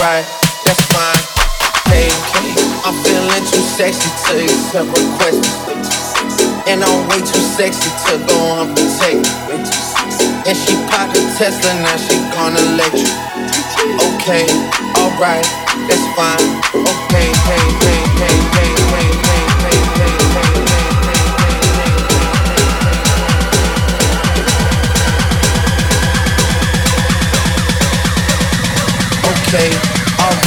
Right. that's fine. Hey, I'm feeling too sexy to accept requests. And I'm way too sexy to go on unprotected. And she popped a Tesla, now she gonna let you. Okay, alright, that's fine. Okay, hey, hey, hey, hey, hey, hey, hey, hey, hey, hey. okay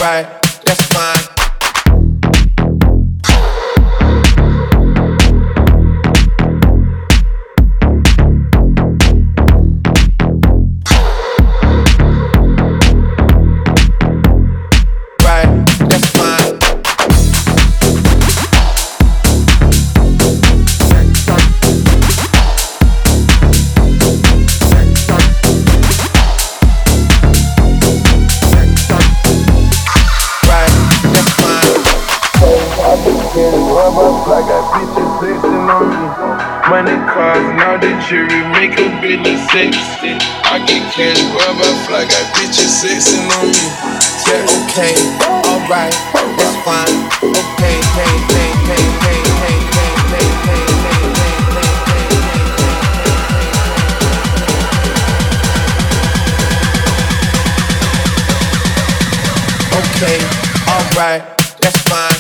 alright, that's fine. Money, cars, all the jewelry make a. I get cash fly, got bitches sexing on me. Yeah, okay, alright, that's fine. Okay. Okay, alright, that's fine.